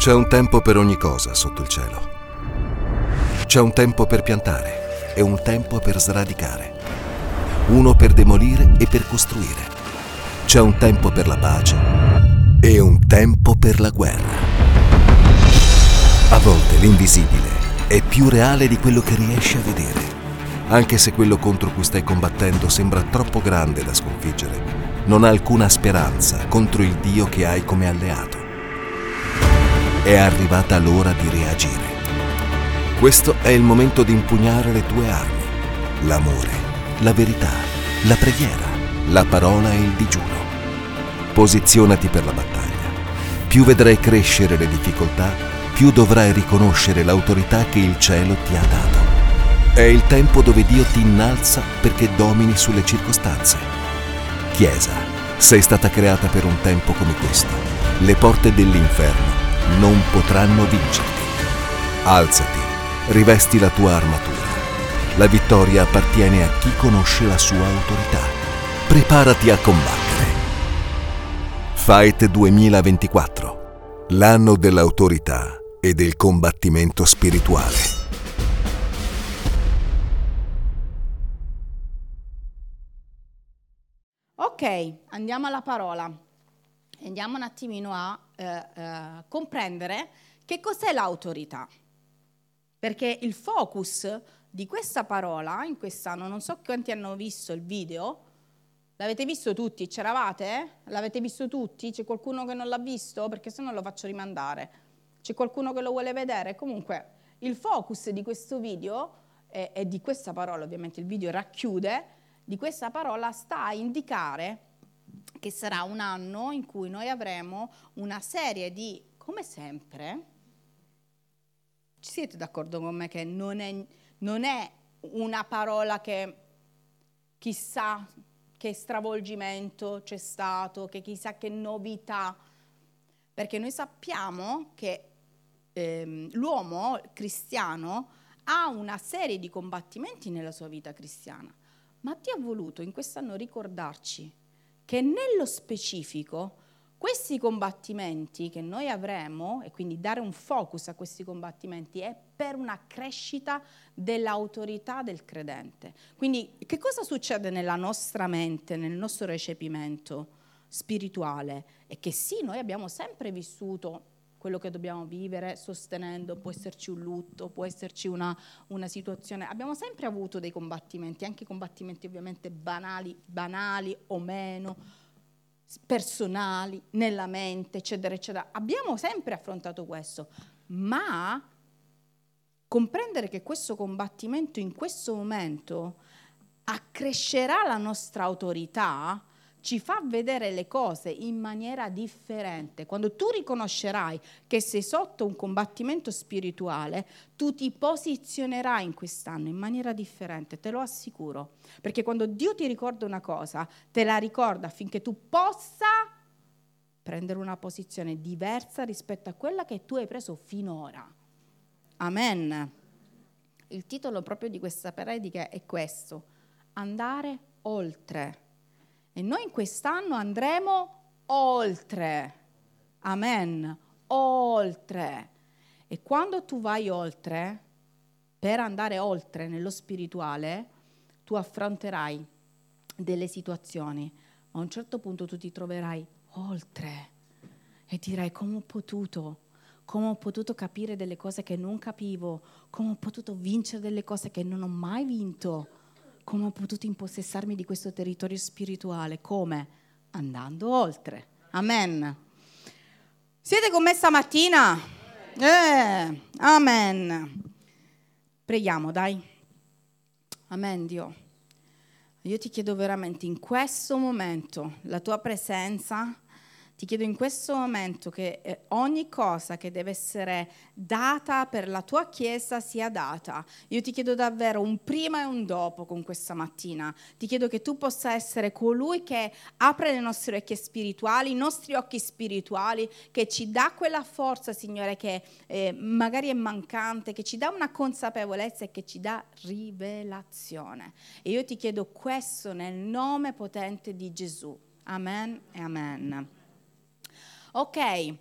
C'è un tempo per ogni cosa sotto il cielo. C'è un tempo per piantare e un tempo per sradicare. Uno per demolire e per costruire. C'è un tempo per la pace e un tempo per la guerra. A volte l'invisibile è più reale di quello che riesci a vedere. Anche se quello contro cui stai combattendo sembra troppo grande da sconfiggere, non ha alcuna speranza contro il Dio che hai come alleato è arrivata l'ora di reagire. Questo è il momento di impugnare le tue armi, l'amore, la verità, la preghiera, la parola e il digiuno. Posizionati per la battaglia. Più vedrai crescere le difficoltà, più dovrai riconoscere l'autorità che il cielo ti ha dato. È il tempo dove Dio ti innalza perché domini sulle circostanze. Chiesa, sei stata creata per un tempo come questo. Le porte dell'inferno non potranno vincerti. Alzati, rivesti la tua armatura. La vittoria appartiene a chi conosce la sua autorità. Preparati a combattere. Fight 2024, l'anno dell'autorità e del combattimento spirituale. Ok, andiamo alla parola andiamo un attimino a eh, eh, comprendere che cos'è l'autorità. Perché il focus di questa parola in quest'anno, non so quanti hanno visto il video, l'avete visto tutti? C'eravate? L'avete visto tutti? C'è qualcuno che non l'ha visto? Perché se no lo faccio rimandare. C'è qualcuno che lo vuole vedere? Comunque il focus di questo video e, di questa parola, ovviamente il video racchiude, di questa parola sta a indicare che sarà un anno in cui noi avremo una serie di, come sempre, ci siete d'accordo con me che non è, non è una parola che chissà che stravolgimento c'è stato, che chissà che novità, perché noi sappiamo che ehm, l'uomo cristiano ha una serie di combattimenti nella sua vita cristiana, ma Dio ha voluto in quest'anno ricordarci che nello specifico questi combattimenti che noi avremo, e quindi dare un focus a questi combattimenti, è per una crescita dell'autorità del credente. Quindi che cosa succede nella nostra mente, nel nostro recepimento spirituale? È che sì, noi abbiamo sempre vissuto quello che dobbiamo vivere sostenendo, può esserci un lutto, può esserci una, una, situazione. Abbiamo sempre avuto dei combattimenti, anche combattimenti ovviamente banali, banali o meno, personali, nella mente, eccetera, eccetera. Abbiamo sempre affrontato questo, ma comprendere che questo combattimento in questo momento accrescerà la nostra autorità ci fa vedere le cose in maniera differente. Quando tu riconoscerai che sei sotto un combattimento spirituale, tu ti posizionerai in quest'anno in maniera differente, te lo assicuro. Perché quando Dio ti ricorda una cosa, te la ricorda affinché tu possa prendere una posizione diversa rispetto a quella che tu hai preso finora. Amen. Il titolo proprio di questa predica è questo, andare oltre e noi in quest'anno andremo oltre. Amen. Oltre. E quando tu vai oltre, per andare oltre nello spirituale, tu affronterai delle situazioni, a un certo punto tu ti troverai oltre e dirai come ho potuto, come ho potuto capire delle cose che non capivo, come ho potuto vincere delle cose che non ho mai vinto come ho potuto impossessarmi di questo territorio spirituale? Come? Andando oltre. Amen. Siete con me stamattina? Eh, amen. Preghiamo, dai. Amen, Dio. Io ti chiedo veramente in questo momento la tua presenza ti chiedo in questo momento che eh, ogni cosa che deve essere data per la tua Chiesa sia data. Io ti chiedo davvero un prima e un dopo con questa mattina. Ti chiedo che tu possa essere colui che apre le nostre orecchie spirituali, i nostri occhi spirituali, che ci dà quella forza, Signore, che eh, magari è mancante, che ci dà una consapevolezza e che ci dà rivelazione. E io ti chiedo questo nel nome potente di Gesù. Amen e amen. Ok,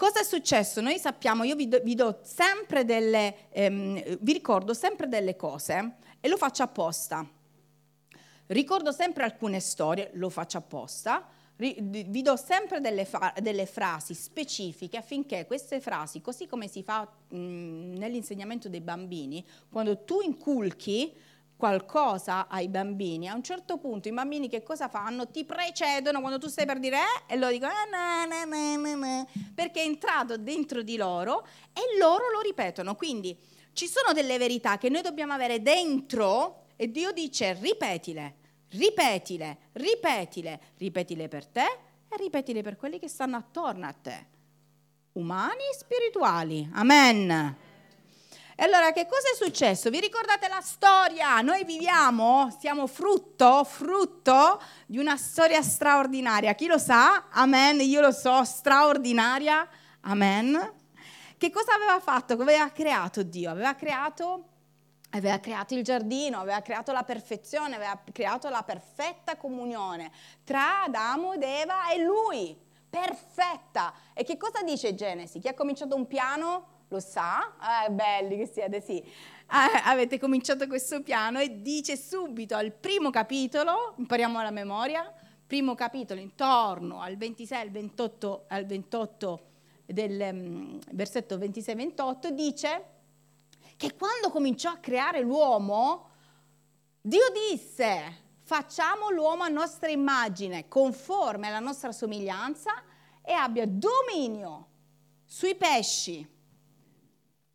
Cosa è successo? Noi sappiamo, io vi do, vi do sempre delle, ehm, vi ricordo sempre delle cose e lo faccio apposta. Ricordo sempre alcune storie, lo faccio apposta. Vi do sempre delle, fa- delle frasi specifiche affinché queste frasi, così come si fa mh, nell'insegnamento dei bambini, quando tu inculchi qualcosa ai bambini, a un certo punto i bambini che cosa fanno? Ti precedono quando tu stai per dire eh, e loro dicono na, na, na, na, perché è entrato dentro di loro e loro lo ripetono. Quindi ci sono delle verità che noi dobbiamo avere dentro e Dio dice ripetile, ripetile, ripetile, ripetile per te e ripetile per quelli che stanno attorno a te, umani e spirituali. Amen. E allora che cosa è successo? Vi ricordate la storia? Noi viviamo, siamo frutto, frutto di una storia straordinaria. Chi lo sa? Amen, io lo so, straordinaria. Amen. Che cosa aveva fatto? Come aveva creato Dio? Aveva creato aveva creato il giardino, aveva creato la perfezione, aveva creato la perfetta comunione tra Adamo ed Eva e lui, perfetta. E che cosa dice Genesi? Chi ha cominciato un piano lo sa, eh, belli che siete, sì. Eh, avete cominciato questo piano e dice subito al primo capitolo, impariamo la memoria, primo capitolo intorno al 26, al 28, al 28 del um, versetto 26-28, dice che quando cominciò a creare l'uomo, Dio disse, facciamo l'uomo a nostra immagine, conforme alla nostra somiglianza e abbia dominio sui pesci,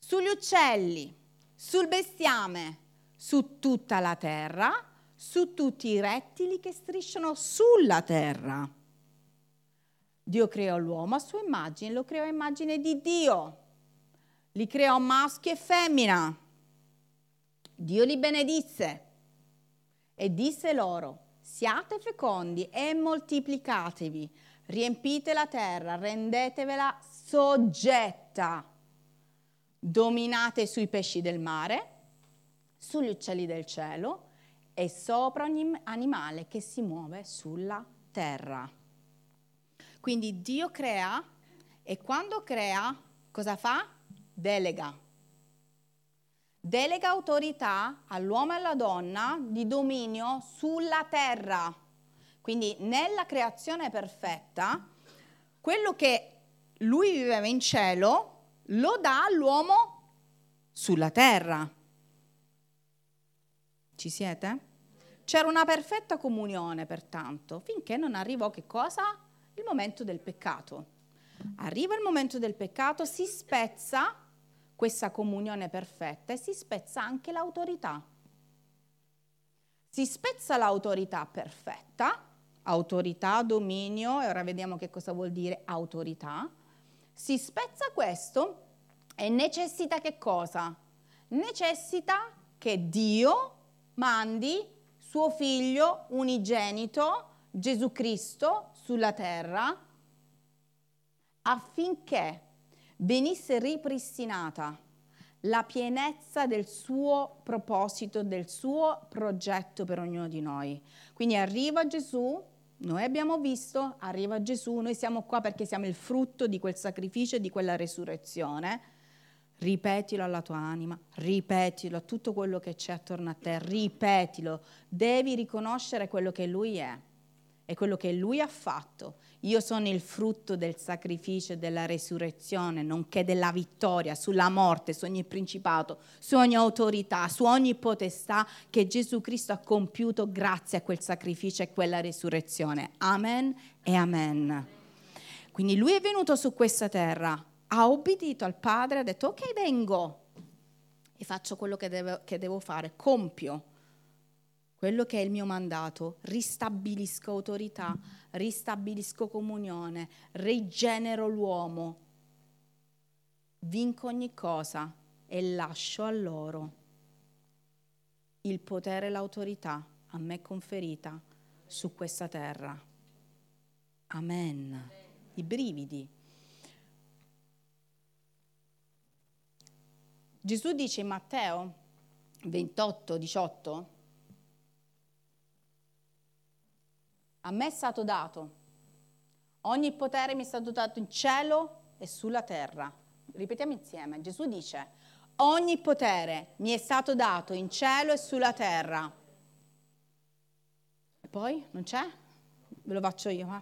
sugli uccelli, sul bestiame, su tutta la terra, su tutti i rettili che strisciano sulla terra. Dio creò l'uomo a sua immagine, lo creò a immagine di Dio. Li creò maschio e femmina. Dio li benedisse e disse loro, siate fecondi e moltiplicatevi, riempite la terra, rendetevela soggetta dominate sui pesci del mare, sugli uccelli del cielo e sopra ogni animale che si muove sulla terra. Quindi Dio crea e quando crea cosa fa? Delega. Delega autorità all'uomo e alla donna di dominio sulla terra. Quindi nella creazione perfetta, quello che lui viveva in cielo lo dà all'uomo sulla terra. Ci siete? C'era una perfetta comunione, pertanto, finché non arrivò che cosa? Il momento del peccato. Arriva il momento del peccato, si spezza questa comunione perfetta e si spezza anche l'autorità. Si spezza l'autorità perfetta, autorità, dominio, e ora vediamo che cosa vuol dire autorità si spezza questo e necessita che cosa? Necessita che Dio mandi suo figlio unigenito, Gesù Cristo, sulla terra affinché venisse ripristinata la pienezza del suo proposito, del suo progetto per ognuno di noi. Quindi arriva Gesù, noi abbiamo visto, arriva Gesù, noi siamo qua perché siamo il frutto di quel sacrificio e di quella resurrezione. Ripetilo alla tua anima, ripetilo a tutto quello che c'è attorno a te, ripetilo. Devi riconoscere quello che Lui è e quello che Lui ha fatto io sono il frutto del sacrificio e della resurrezione, nonché della vittoria sulla morte, su ogni principato, su ogni autorità, su ogni potestà che Gesù Cristo ha compiuto grazie a quel sacrificio e quella resurrezione. Amen e amen. Quindi lui è venuto su questa terra, ha obbedito al Padre, ha detto ok vengo e faccio quello che devo, che devo fare, compio quello che è il mio mandato, ristabilisco autorità, ristabilisco comunione, rigenero l'uomo, vinco ogni cosa e lascio a loro il potere e l'autorità a me conferita su questa terra. Amen. I brividi. Gesù dice in Matteo 28, 18, A me è stato dato. Ogni potere mi è stato dato in cielo e sulla terra. Ripetiamo insieme. Gesù dice, ogni potere mi è stato dato in cielo e sulla terra. E poi non c'è? Ve lo faccio io. Eh?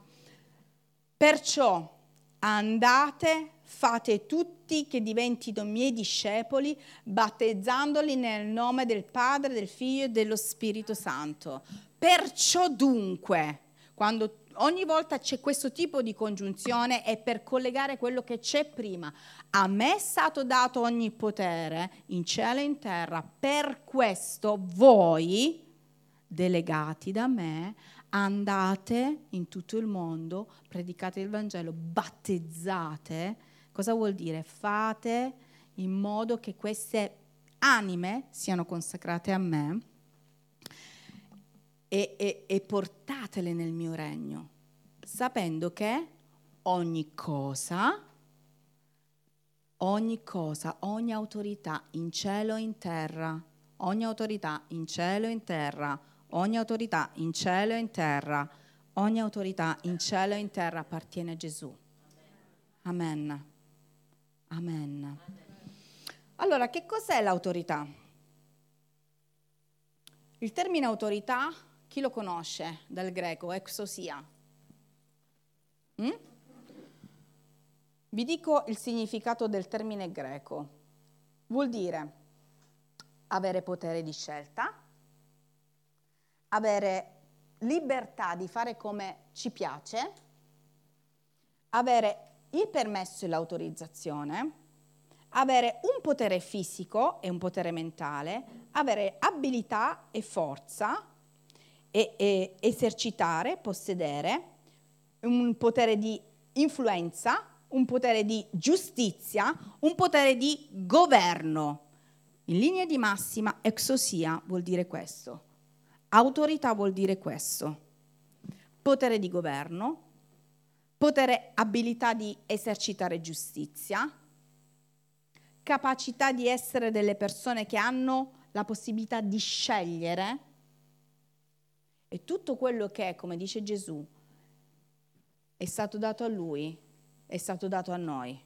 Perciò andate, fate tutti che diventino miei discepoli, battezzandoli nel nome del Padre, del Figlio e dello Spirito Santo. Perciò dunque, quando ogni volta c'è questo tipo di congiunzione è per collegare quello che c'è prima. A me è stato dato ogni potere in cielo e in terra, per questo voi, delegati da me, andate in tutto il mondo, predicate il Vangelo, battezzate. Cosa vuol dire? Fate in modo che queste anime siano consacrate a me e, e, e portatele nel mio regno, sapendo che ogni cosa, ogni cosa, ogni autorità in cielo e in terra, ogni autorità in cielo e in terra, ogni autorità in cielo e in terra, ogni autorità in cielo e in terra appartiene a Gesù. Amen. Amen. Allora, che cos'è l'autorità? Il termine autorità chi lo conosce dal greco? Exosia. Mm? Vi dico il significato del termine greco. Vuol dire avere potere di scelta, avere libertà di fare come ci piace, avere il permesso e l'autorizzazione, avere un potere fisico e un potere mentale, avere abilità e forza, e, e esercitare, possedere un potere di influenza, un potere di giustizia, un potere di governo. In linea di massima, exosia vuol dire questo. Autorità vuol dire questo. Potere di governo, potere, abilità di esercitare giustizia, capacità di essere delle persone che hanno la possibilità di scegliere e tutto quello che, come dice Gesù, è stato dato a lui, è stato dato a noi.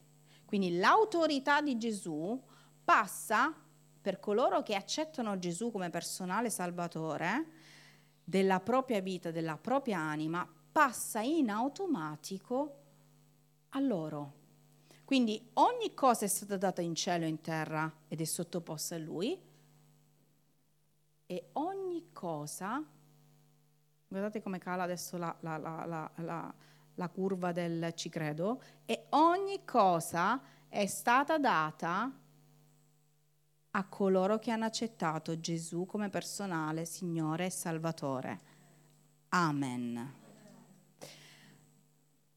Quindi l'autorità di Gesù passa per coloro che accettano Gesù come personale salvatore della propria vita, della propria anima, passa in automatico a loro. Quindi ogni cosa è stata data in cielo e in terra ed è sottoposta a Lui e ogni cosa Guardate come cala adesso la, la, la, la, curva del ci credo. E ogni cosa è stata data a coloro che hanno accettato Gesù come personale Signore e Salvatore. Amen.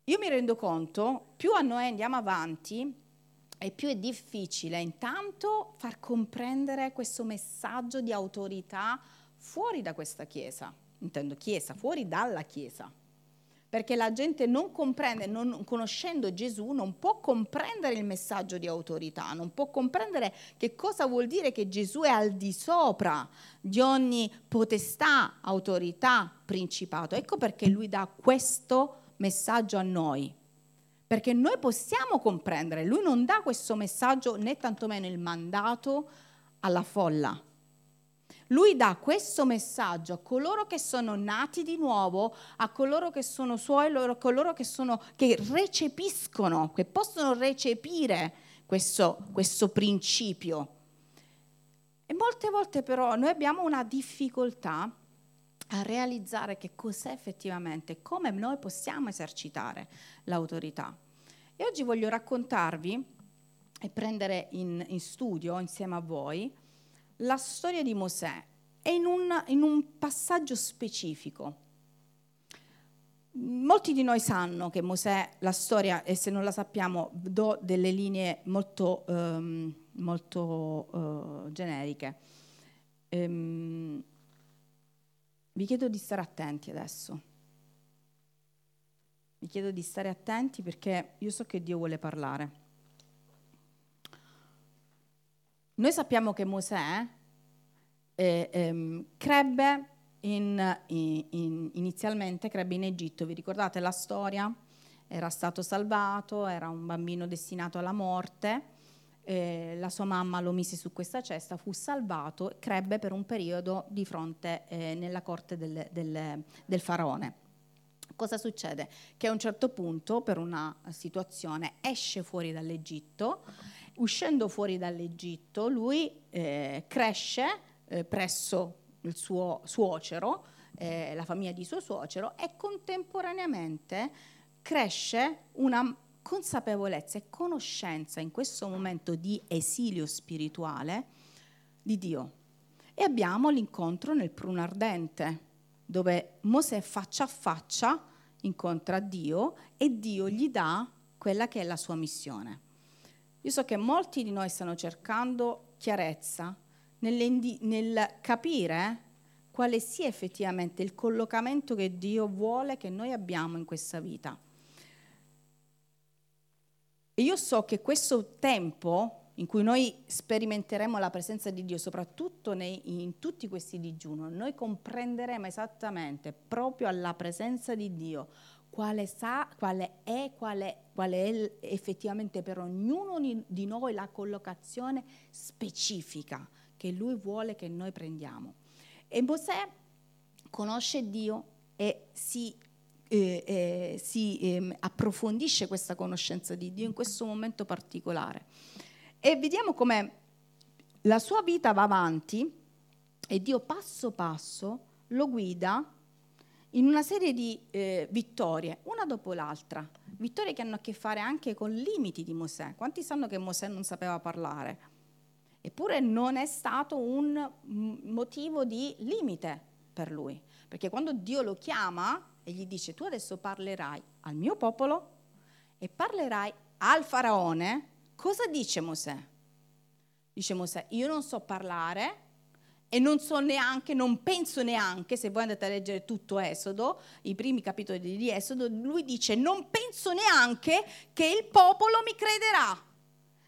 Io mi rendo conto, più a noi andiamo avanti, e più è difficile intanto far comprendere questo messaggio di autorità fuori da questa Chiesa intendo chiesa, fuori dalla chiesa. Perché la gente non comprende, non conoscendo Gesù, non può comprendere il messaggio di autorità, non può comprendere che cosa vuol dire che Gesù è al di sopra di ogni potestà, autorità, principato. Ecco perché lui dà questo messaggio a noi. Perché noi possiamo comprendere, lui non dà questo messaggio né tantomeno il mandato alla folla lui dà questo messaggio a coloro che sono nati di nuovo, a coloro che sono suoi, a coloro che, sono, che recepiscono, che possono recepire questo, questo principio. E molte volte però noi abbiamo una difficoltà a realizzare che cos'è effettivamente, come noi possiamo esercitare l'autorità. E oggi voglio raccontarvi e prendere in, in studio insieme a voi la storia di Mosè è in un, in un passaggio specifico. Molti di noi sanno che Mosè, la storia, e se non la sappiamo, do delle linee molto, um, molto uh, generiche. Um, vi chiedo di stare attenti adesso. Vi chiedo di stare attenti perché io so che Dio vuole parlare. Noi sappiamo che Mosè eh, ehm, crebbe in, in, inizialmente crebbe in Egitto, vi ricordate la storia? era stato salvato, era un bambino destinato alla morte, eh, la sua mamma lo mise su questa cesta, fu salvato crebbe per un periodo di fronte eh, nella corte del, del, del faraone. Cosa succede? Che a un certo punto, per una situazione, esce fuori dall'Egitto. Uscendo fuori dall'Egitto, lui eh, cresce eh, presso il suo suocero, eh, la famiglia di suo suocero, e contemporaneamente cresce una consapevolezza e conoscenza in questo momento di esilio spirituale di Dio. E abbiamo l'incontro nel pruno ardente, dove Mosè faccia a faccia incontra Dio e Dio gli dà quella che è la sua missione. Io so che molti di noi stanno cercando chiarezza nel capire quale sia effettivamente il collocamento che Dio vuole che noi abbiamo in questa vita. E io so che questo tempo in cui noi sperimenteremo la presenza di Dio, soprattutto nei, in tutti questi digiuno, noi comprenderemo esattamente proprio alla presenza di Dio quale, sa, quale, è, quale, quale è effettivamente per ognuno di noi la collocazione specifica che Lui vuole che noi prendiamo. E Mosè conosce Dio e si eh, eh, si eh, approfondisce questa conoscenza di Dio in questo momento particolare. E vediamo come la sua vita va avanti e Dio passo passo lo guida in una serie di eh, vittorie, una dopo l'altra, vittorie che hanno a che fare anche con limiti di Mosè. Quanti sanno che Mosè non sapeva parlare? Eppure non è stato un motivo di limite per lui, perché quando Dio lo chiama, e gli dice tu adesso parlerai al mio popolo e parlerai al faraone, cosa dice Mosè? Dice Mosè, io non so parlare e non so neanche, non penso neanche, se voi andate a leggere tutto Esodo, i primi capitoli di Esodo, lui dice non penso neanche che il popolo mi crederà.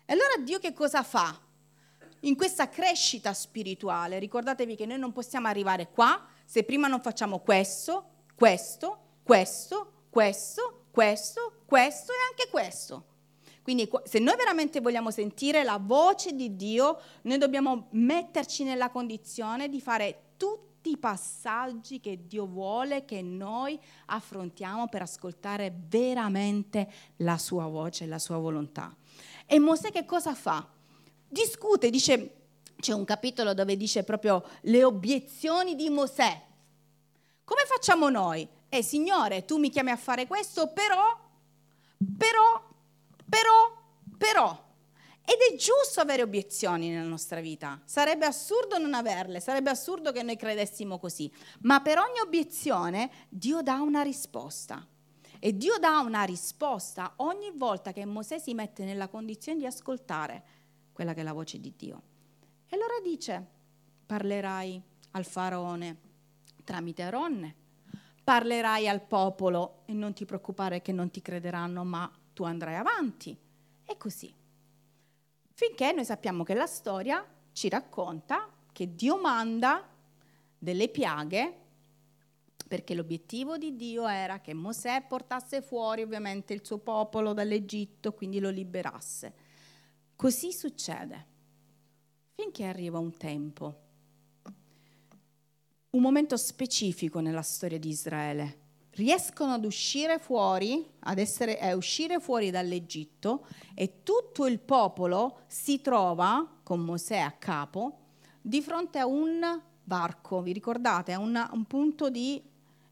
E allora Dio che cosa fa? In questa crescita spirituale, ricordatevi che noi non possiamo arrivare qua se prima non facciamo questo, questo, questo, questo, questo, questo e anche questo. Quindi se noi veramente vogliamo sentire la voce di Dio, noi dobbiamo metterci nella condizione di fare tutti i passaggi che Dio vuole che noi affrontiamo per ascoltare veramente la sua voce, la sua volontà. E Mosè che cosa fa? Discute, dice, c'è un capitolo dove dice proprio le obiezioni di Mosè. Come facciamo noi? Eh Signore, tu mi chiami a fare questo, però, però, però, però. Ed è giusto avere obiezioni nella nostra vita. Sarebbe assurdo non averle, sarebbe assurdo che noi credessimo così. Ma per ogni obiezione Dio dà una risposta. E Dio dà una risposta ogni volta che Mosè si mette nella condizione di ascoltare quella che è la voce di Dio. E allora dice, parlerai al faraone tramite Aaron. Parlerai al popolo e non ti preoccupare che non ti crederanno, ma tu andrai avanti. E così. Finché noi sappiamo che la storia ci racconta che Dio manda delle piaghe perché l'obiettivo di Dio era che Mosè portasse fuori ovviamente il suo popolo dall'Egitto, quindi lo liberasse. Così succede, finché arriva un tempo un momento specifico nella storia di Israele. Riescono ad uscire fuori, ad essere, a uscire fuori dall'Egitto e tutto il popolo si trova, con Mosè a capo, di fronte a un varco, vi ricordate? A una, un punto di,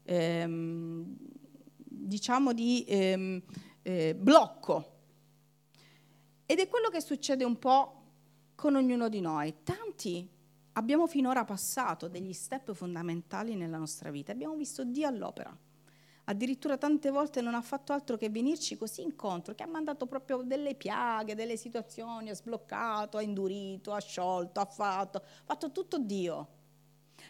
ehm, diciamo, di ehm, eh, blocco. Ed è quello che succede un po' con ognuno di noi. Tanti abbiamo finora passato degli step fondamentali nella nostra vita, abbiamo visto Dio all'opera. Addirittura tante volte non ha fatto altro che venirci così incontro, che ha mandato proprio delle piaghe, delle situazioni, ha sbloccato, ha indurito, ha sciolto, ha fatto, ha fatto tutto Dio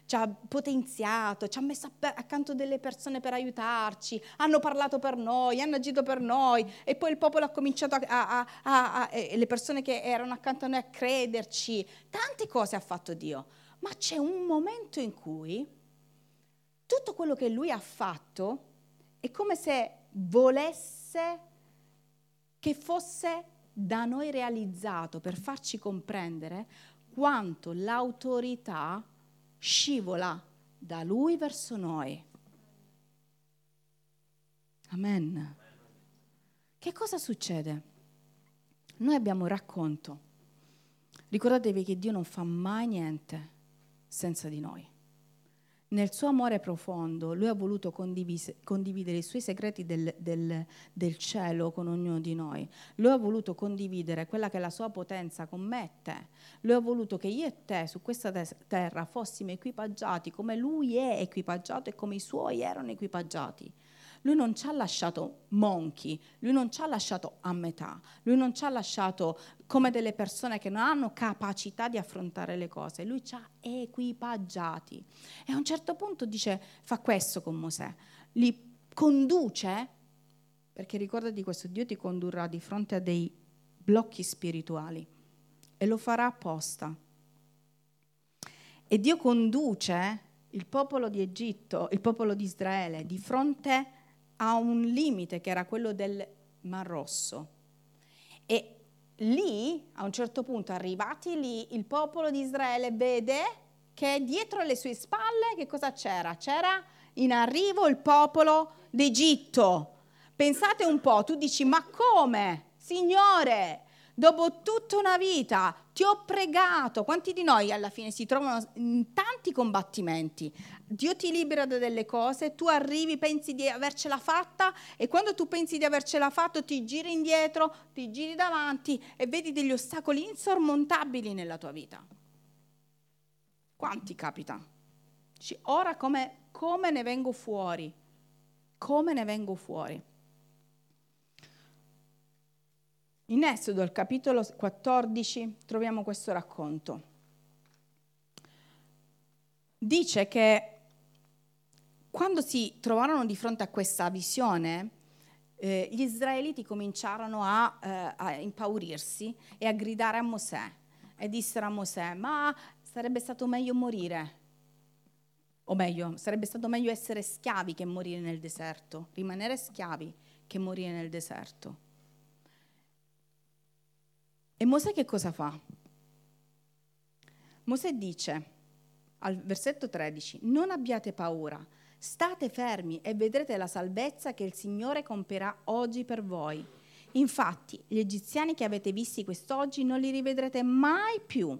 ci ha potenziato, ci ha messo accanto delle persone per aiutarci, hanno parlato per noi, hanno agito per noi e poi il popolo ha cominciato a, a, a, a le persone che erano accanto a noi a crederci. Tante cose ha fatto Dio, ma c'è un momento in cui tutto quello che lui ha fatto è come se volesse che fosse da noi realizzato per farci comprendere quanto l'autorità scivola da lui verso noi. Amen. Che cosa succede? Noi abbiamo un racconto. Ricordatevi che Dio non fa mai niente senza di noi. Nel suo amore profondo, Lui ha voluto condividere i suoi segreti del, del, del, cielo con ognuno di noi. Lui ha voluto condividere quella che la sua potenza con me e. Lui ha voluto che io e te su questa terra fossimo equipaggiati come Lui è equipaggiato e come i suoi erano equipaggiati. Lui non ci ha lasciato monchi, lui non ci ha lasciato a metà, lui non ci ha lasciato come delle persone che non hanno capacità di affrontare le cose, lui ci ha equipaggiati. E a un certo punto dice, fa questo con Mosè, li conduce, perché ricordati questo, Dio ti condurrà di fronte a dei blocchi spirituali e lo farà apposta. E Dio conduce il popolo di Egitto, il popolo di Israele, di fronte a un limite che era quello del Mar Rosso. E lì, a un certo punto, arrivati lì, il popolo di Israele vede che dietro le sue spalle che cosa c'era? C'era in arrivo il popolo d'Egitto. Pensate un po', tu dici, ma come? Signore, dopo tutta una vita ti ho pregato. Quanti di noi alla fine si trovano in tanti combattimenti? Dio ti libera da delle cose, tu arrivi, pensi di avercela fatta e quando tu pensi di avercela fatta ti giri indietro, ti giri davanti e vedi degli ostacoli insormontabili nella tua vita. Quanti capita? Ora come, come ne vengo fuori? Come ne vengo fuori? In Esodo, al capitolo 14, troviamo questo racconto. Dice che quando si trovarono di fronte a questa visione, eh, gli israeliti cominciarono a, eh, a, impaurirsi e a gridare a Mosè e dissero a Mosè, ma sarebbe stato meglio morire, o meglio, sarebbe stato meglio essere schiavi che morire nel deserto, rimanere schiavi che morire nel deserto. E Mosè che cosa fa? Mosè dice al versetto 13, non abbiate paura, state fermi e vedrete la salvezza che il Signore compierà oggi per voi. Infatti, gli egiziani che avete visti quest'oggi non li rivedrete mai più.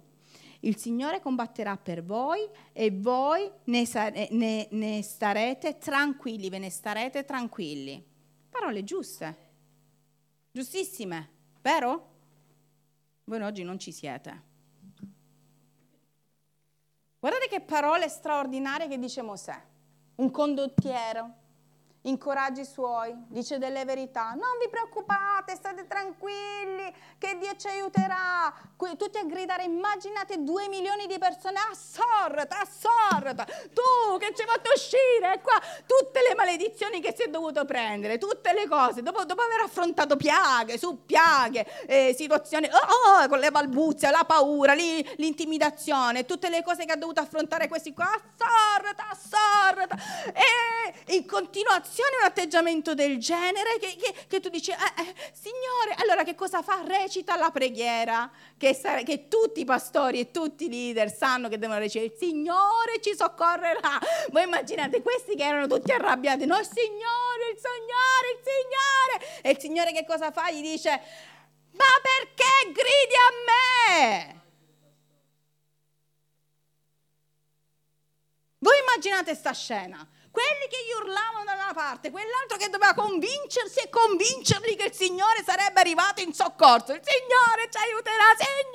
Il Signore combatterà per voi e voi ne, ne, ne starete tranquilli, ve ne starete tranquilli. Parole giuste, giustissime, vero? Voi oggi non ci siete. Guardate che parole straordinarie che dice Mosè. Un condottiero incoraggia i suoi, dice delle verità. Non vi preoccupate, state tranquilli, che Dio ci aiuterà. Tutti a gridare, immaginate due milioni di persone, assorta, assorta. Tu che ci hai fatto uscire, qua, tutte le maledizioni che si è dovuto prendere, tutte le cose, dopo, dopo aver affrontato piaghe su piaghe, eh, situazioni, oh, oh, con le balbuzie, la paura, lì, l'intimidazione, tutte le cose che ha dovuto affrontare questi qua, assorta, assorta. E in continuazione un'azione, un atteggiamento del genere che, che, che tu dici, eh, eh, Signore, allora che cosa fa? Recita la preghiera che, che, tutti i pastori e tutti i leader sanno che devono recitare, il Signore ci soccorrerà. Voi immaginate questi che erano tutti arrabbiati, no, il Signore, il Signore, il Signore. E il Signore che cosa fa? Gli dice, ma perché gridi a me? Voi immaginate sta scena? Quelli che gli urlavano da una parte, quell'altro che doveva convincersi e convincerli che il Signore sarebbe arrivato in soccorso. Il Signore ci aiuterà, Signore,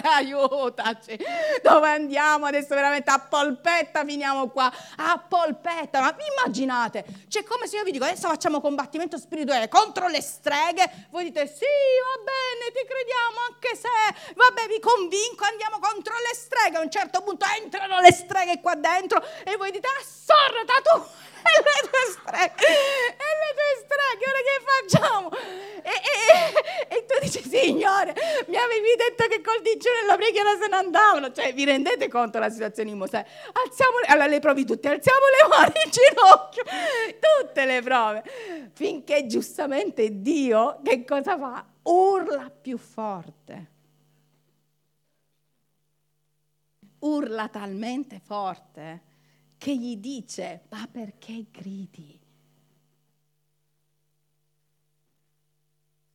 aiutaci. Dove andiamo adesso veramente a polpetta finiamo qua, a polpetta. Ma immaginate, cioè come se io vi dico adesso facciamo combattimento spirituale contro le streghe, voi dite sì, va bene, ti crediamo anche se, vabbè vi convinco, andiamo contro le streghe. A un certo punto entrano le streghe qua dentro e voi dite assorta tu e le tue streghe, e le tue streghe, ora che facciamo? E, e, e, tu dici, Signore, mi avevi detto che col digiuno e la preghiera se ne andavano. Cioè, vi rendete conto della situazione di Mosè? Alziamo, allora le provi tutte, alziamo le mani in ginocchio, tutte le prove. Finché giustamente Dio, che cosa fa? Urla più forte. Urla talmente forte che gli dice, ma perché gridi?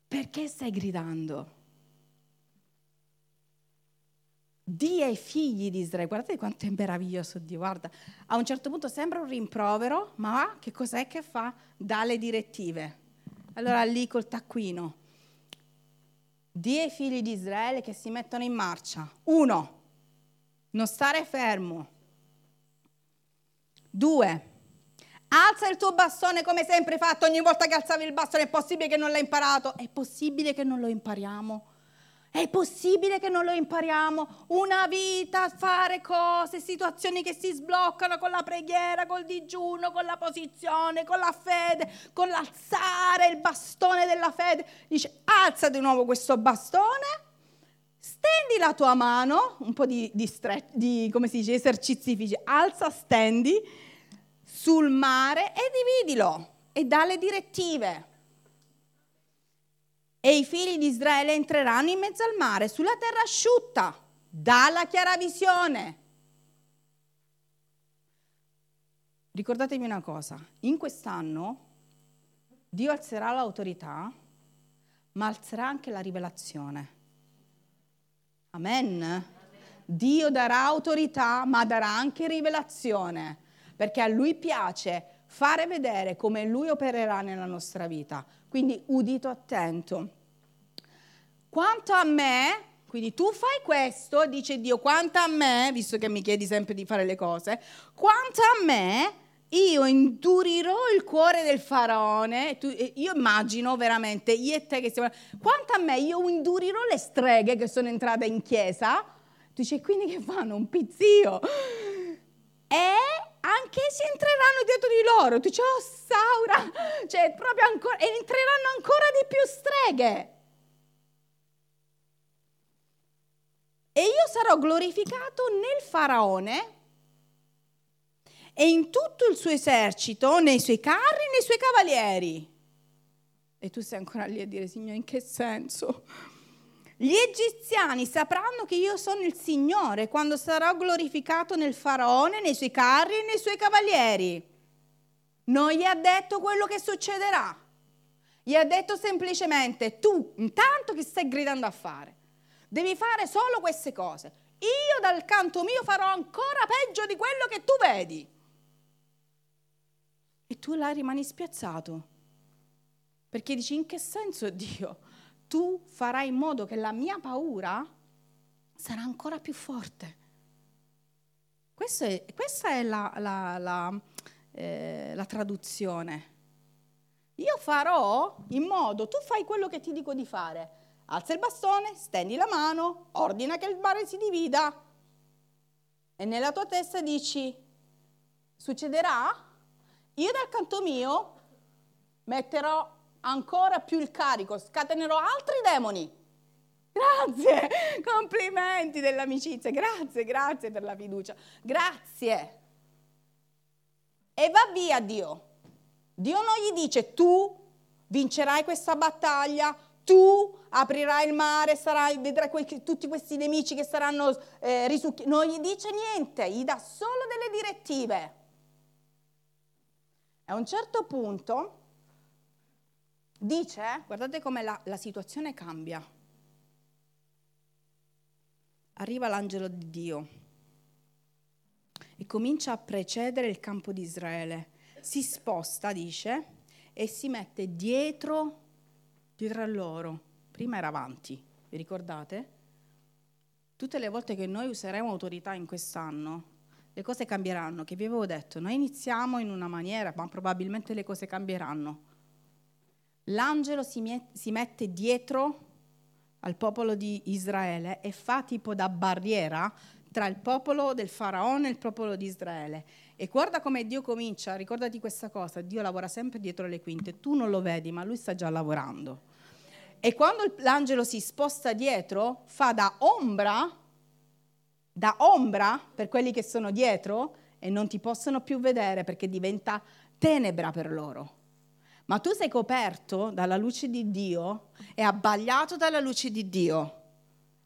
Perché stai gridando? Dio ai figli di Israele, guardate quanto è meraviglioso Dio, guarda, a un certo punto sembra un rimprovero, ma che cos'è che fa? Dà le direttive. Allora lì col taccuino, Dio ai figli di Israele che si mettono in marcia. Uno, non stare fermo. Due, alza il tuo bastone come sempre fatto ogni volta che alzavi il bastone. È possibile che non l'hai imparato? È possibile che non lo impariamo? È possibile che non lo impariamo? Una vita fare cose, situazioni che si sbloccano con la preghiera, col digiuno, con la posizione, con la fede, con l'alzare il bastone della fede. Dice, alza di nuovo questo bastone stendi la tua mano, un po' di, di, stre- di come si dice, esercizi fisici, alza, stendi sul mare e dividilo e dà le direttive. E i figli di Israele entreranno in mezzo al mare, sulla terra asciutta, dalla chiara visione. Ricordatevi una cosa, in quest'anno Dio alzerà l'autorità, ma alzerà anche la rivelazione. Amen. Dio darà autorità, ma darà anche rivelazione, perché a Lui piace fare vedere come Lui opererà nella nostra vita. Quindi udito attento. Quanto a me, quindi tu fai questo, dice Dio, quanto a me, visto che mi chiedi sempre di fare le cose, quanto a me, io indurirò il cuore del faraone, tu, io immagino veramente, io e te che siamo, quanto a me io indurirò le streghe che sono entrate in chiesa, tu dici, quindi che fanno? Un pizzio. E anche si entreranno dietro di loro, tu dici, oh Saura, cioè proprio ancora, e entreranno ancora di più streghe. E io sarò glorificato nel faraone e in tutto il suo esercito, nei suoi carri nei suoi cavalieri. E tu sei ancora lì a dire, Signore, in che senso? Gli egiziani sapranno che io sono il Signore quando sarò glorificato nel faraone, nei suoi carri e nei suoi cavalieri. Non gli ha detto quello che succederà. Gli ha detto semplicemente, tu intanto che stai gridando a fare, devi fare solo queste cose. Io dal canto mio farò ancora peggio di quello che tu vedi e tu là rimani spiazzato. Perché dici in che senso Dio? Tu farai in modo che la mia paura sarà ancora più forte. È, questa è la, la, la, eh, la traduzione. Io farò in modo, tu fai quello che ti dico di fare. Alza il bastone, stendi la mano, ordina che il mare si divida. E nella tua testa dici, succederà? Io dal canto mio metterò ancora più il carico, scatenerò altri demoni. Grazie, complimenti dell'amicizia, grazie, grazie per la fiducia, grazie. E va via Dio. Dio non gli dice tu vincerai questa battaglia, tu aprirai il mare, sarai, vedrai que- tutti questi nemici che saranno eh, risucchiati. Non gli dice niente, gli dà solo delle direttive. A un certo punto dice, guardate come la, la situazione cambia. Arriva l'angelo di Dio e comincia a precedere il campo di Israele. Si sposta, dice, e si mette dietro, dietro a loro. Prima era avanti, vi ricordate? Tutte le volte che noi useremo autorità in quest'anno, le cose cambieranno, che vi avevo detto, noi iniziamo in una maniera, ma probabilmente le cose cambieranno. L'angelo si, met- si mette dietro al popolo di Israele e fa tipo da barriera tra il popolo del faraone e il popolo di Israele. E guarda come Dio comincia, ricordati questa cosa, Dio lavora sempre dietro le quinte, tu non lo vedi, ma lui sta già lavorando. E quando l'angelo si sposta dietro, fa da ombra, da ombra per quelli che sono dietro e non ti possono più vedere perché diventa tenebra per loro. Ma tu sei coperto dalla luce di Dio e abbagliato dalla luce di Dio.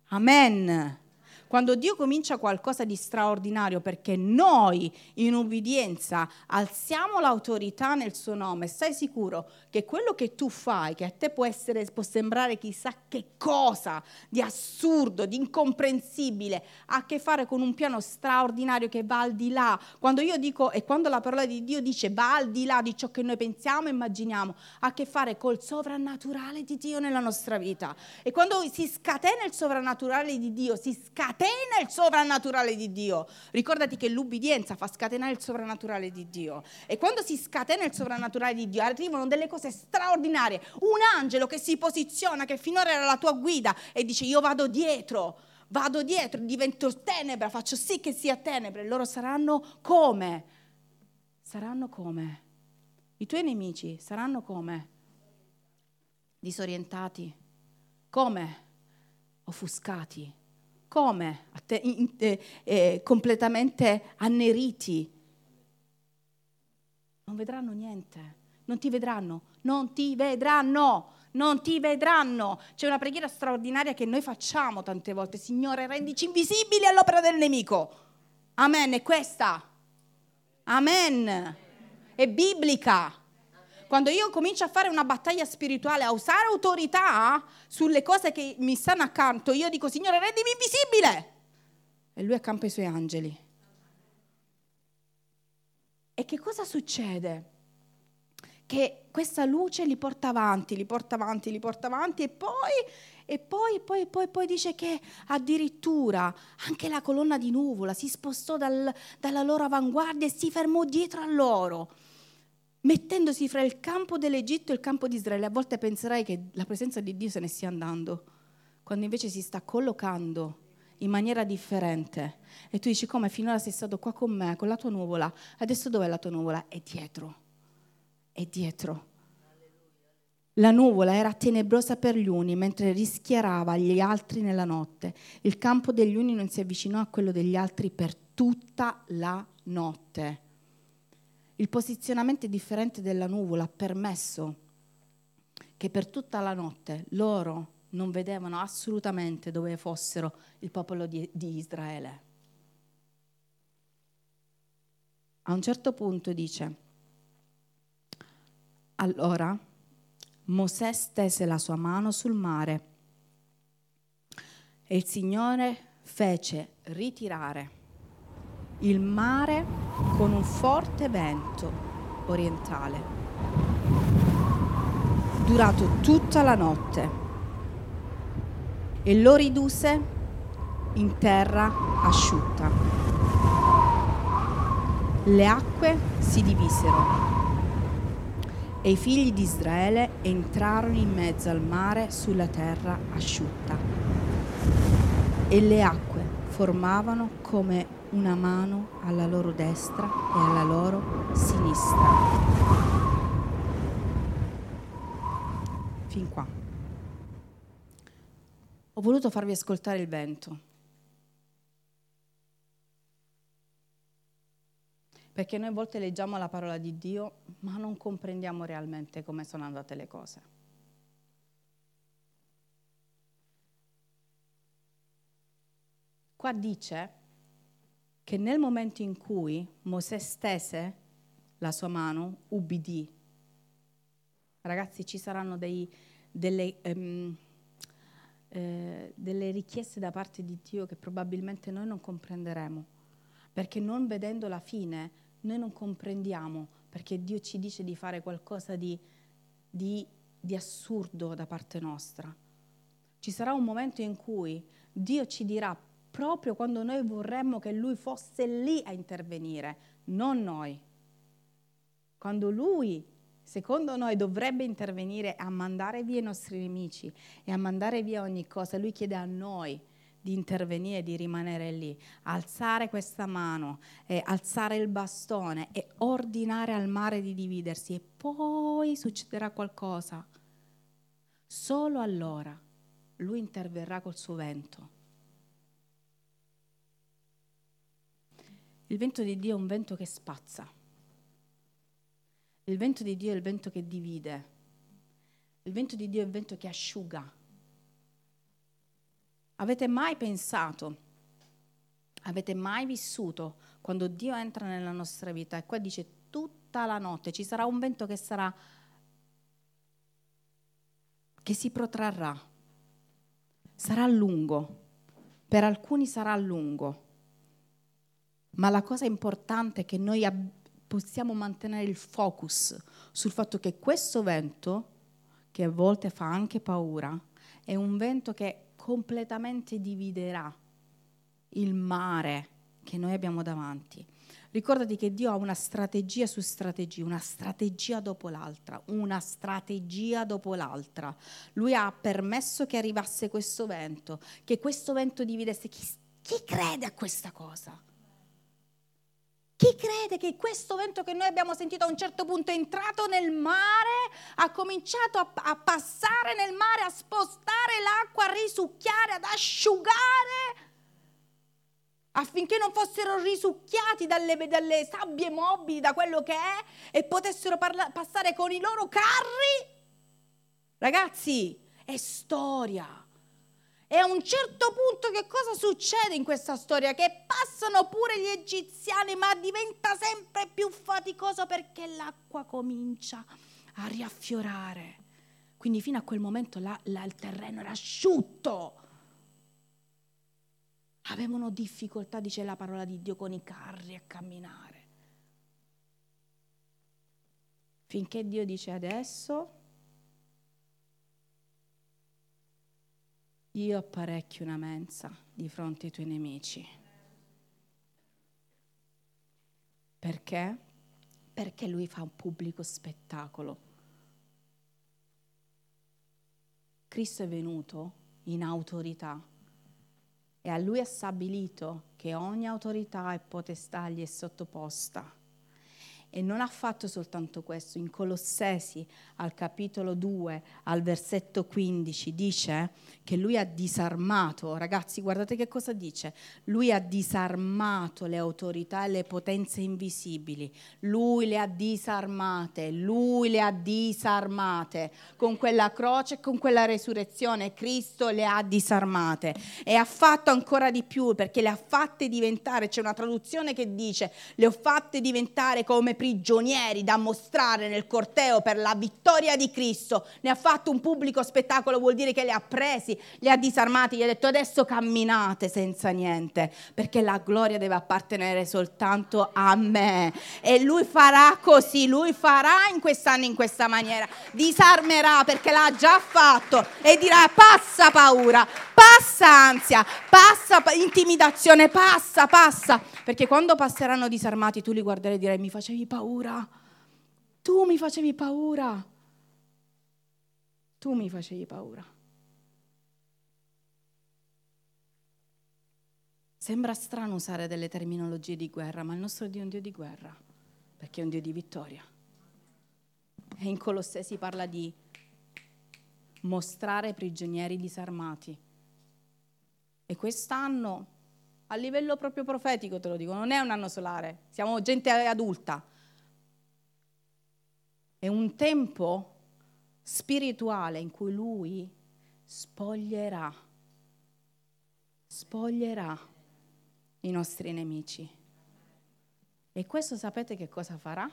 Amen. Quando Dio comincia qualcosa di straordinario perché noi in ubbidienza alziamo l'autorità nel suo nome, stai sicuro che quello che tu fai, che a te può, essere, può sembrare chissà che cosa di assurdo, di incomprensibile, ha a che fare con un piano straordinario che va al di là. Quando io dico e quando la parola di Dio dice va al di là di ciò che noi pensiamo e immaginiamo, ha a che fare col sovrannaturale di Dio nella nostra vita. E quando si scatena il sovrannaturale di Dio, si scatena scatena il sovrannaturale di Dio. Ricordati che l'ubbidienza fa scatenare il sovrannaturale di Dio. E quando si scatena il sovrannaturale di Dio, arrivano delle cose straordinarie. Un angelo che si posiziona, che finora era la tua guida, e dice: Io vado dietro. Vado dietro, divento tenebra, faccio sì che sia tenebra. E loro saranno come? Saranno come? I tuoi nemici saranno come? Disorientati. Come? Offuscati come? Eh, eh, completamente anneriti. Non vedranno niente, non ti vedranno, non ti vedranno, non ti vedranno. C'è una preghiera straordinaria che noi facciamo tante volte. Signore, rendici invisibili all'opera del nemico. Amen, è questa. Amen. È biblica. Quando io comincio a fare una battaglia spirituale, a usare autorità sulle cose che mi stanno accanto, io dico, Signore, rendimi invisibile. E lui accampa i suoi angeli. E che cosa succede? Che questa luce li porta avanti, li porta avanti, li porta avanti e poi, e poi, poi, poi, poi dice che addirittura anche la colonna di nuvola si spostò dal, dalla loro avanguardia e si fermò dietro a loro mettendosi fra il campo dell'Egitto e il campo di Israele. A volte penserai che la presenza di Dio se ne stia andando, quando invece si sta collocando in maniera differente. E tu dici come finora sei stato qua con me, con la tua nuvola, adesso dov'è la tua nuvola? È dietro, è dietro. La nuvola era tenebrosa per gli uni, mentre rischiarava gli altri nella notte. Il campo degli uni non si avvicinò a quello degli altri per tutta la notte. Il posizionamento differente della nuvola ha permesso che per tutta la notte loro non vedevano assolutamente dove fossero il popolo di, di Israele. A un certo punto dice, allora Mosè stese la sua mano sul mare e il Signore fece ritirare il mare con un forte vento orientale, durato tutta la notte, e lo ridusse in terra asciutta. Le acque si divisero e i figli di Israele entrarono in mezzo al mare sulla terra asciutta. E le acque formavano come una mano alla loro destra e alla loro sinistra. Fin qua. Ho voluto farvi ascoltare il vento. Perché noi a volte leggiamo la parola di Dio, ma non comprendiamo realmente come sono andate le cose. Qua dice che nel momento in cui Mosè stese la sua mano, ubbidì. Ragazzi, ci saranno dei, delle, um, eh, delle richieste da parte di Dio che probabilmente noi non comprenderemo, perché non vedendo la fine noi non comprendiamo perché Dio ci dice di fare qualcosa di, di, di assurdo da parte nostra. Ci sarà un momento in cui Dio ci dirà proprio quando noi vorremmo che Lui fosse lì a intervenire, non noi. Quando Lui, secondo noi, dovrebbe intervenire a mandare via i nostri nemici e a mandare via ogni cosa, Lui chiede a noi di intervenire, di rimanere lì, alzare questa mano, e alzare il bastone e ordinare al mare di dividersi e poi succederà qualcosa. Solo allora lui interverrà col suo vento. Il vento di Dio è un vento che spazza. Il vento di Dio è il vento che divide. Il vento di Dio è il vento che asciuga. Avete mai pensato, avete mai vissuto quando Dio entra nella nostra vita e qua dice tutta la notte ci sarà un vento che sarà che si protrarrà. Sarà lungo. Per alcuni sarà lungo. Ma la cosa importante è che noi ab- possiamo mantenere il focus sul fatto che questo vento, che a volte fa anche paura, è un vento che completamente dividerà il mare che noi abbiamo davanti. Ricordati che Dio ha una strategia su strategia, una strategia dopo l'altra, una strategia dopo l'altra. Lui ha permesso che arrivasse questo vento, che questo vento dividesse. Chi, chi crede a questa cosa? Chi crede che questo vento che noi abbiamo sentito a un certo punto è entrato nel mare, ha cominciato a, a passare nel mare, a spostare l'acqua, a risucchiare, ad asciugare? affinché non fossero risucchiati dalle, dalle, sabbie mobili, da quello che è, e potessero parla- passare con i loro carri. Ragazzi, è storia. E a un certo punto che cosa succede in questa storia? Che passano pure gli egiziani, ma diventa sempre più faticoso perché l'acqua comincia a riaffiorare. Quindi fino a quel momento là, là il terreno era asciutto. Avevano difficoltà, dice la parola di Dio, con i carri a camminare. Finché Dio dice adesso io apparecchio una mensa di fronte ai tuoi nemici. Perché? Perché lui fa un pubblico spettacolo. Cristo è venuto in autorità e a lui ha stabilito che ogni autorità e potestà gli è sottoposta. E non ha fatto soltanto questo, in Colossesi al capitolo 2, al versetto 15, dice che lui ha disarmato, ragazzi guardate che cosa dice, lui ha disarmato le autorità e le potenze invisibili, lui le ha disarmate, lui le ha disarmate, con quella croce e con quella resurrezione Cristo le ha disarmate. E ha fatto ancora di più perché le ha fatte diventare, c'è una traduzione che dice, le ho fatte diventare come prigionieri da mostrare nel corteo per la vittoria di Cristo, ne ha fatto un pubblico spettacolo, vuol dire che li ha presi, li ha disarmati, gli ha detto adesso camminate senza niente, perché la gloria deve appartenere soltanto a me. E lui farà così, lui farà in quest'anno in questa maniera, disarmerà perché l'ha già fatto e dirà passa paura, passa ansia, passa intimidazione, passa, passa, perché quando passeranno disarmati tu li guarderai e dirai mi facevi paura, tu mi facevi paura, tu mi facevi paura. Sembra strano usare delle terminologie di guerra, ma il nostro Dio è un Dio di guerra, perché è un Dio di vittoria. E in Colossesi parla di mostrare prigionieri disarmati. E quest'anno, a livello proprio profetico te lo dico, non è un anno solare, siamo gente adulta. È un tempo spirituale in cui lui spoglierà, spoglierà i nostri nemici. E questo sapete che cosa farà?